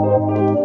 Música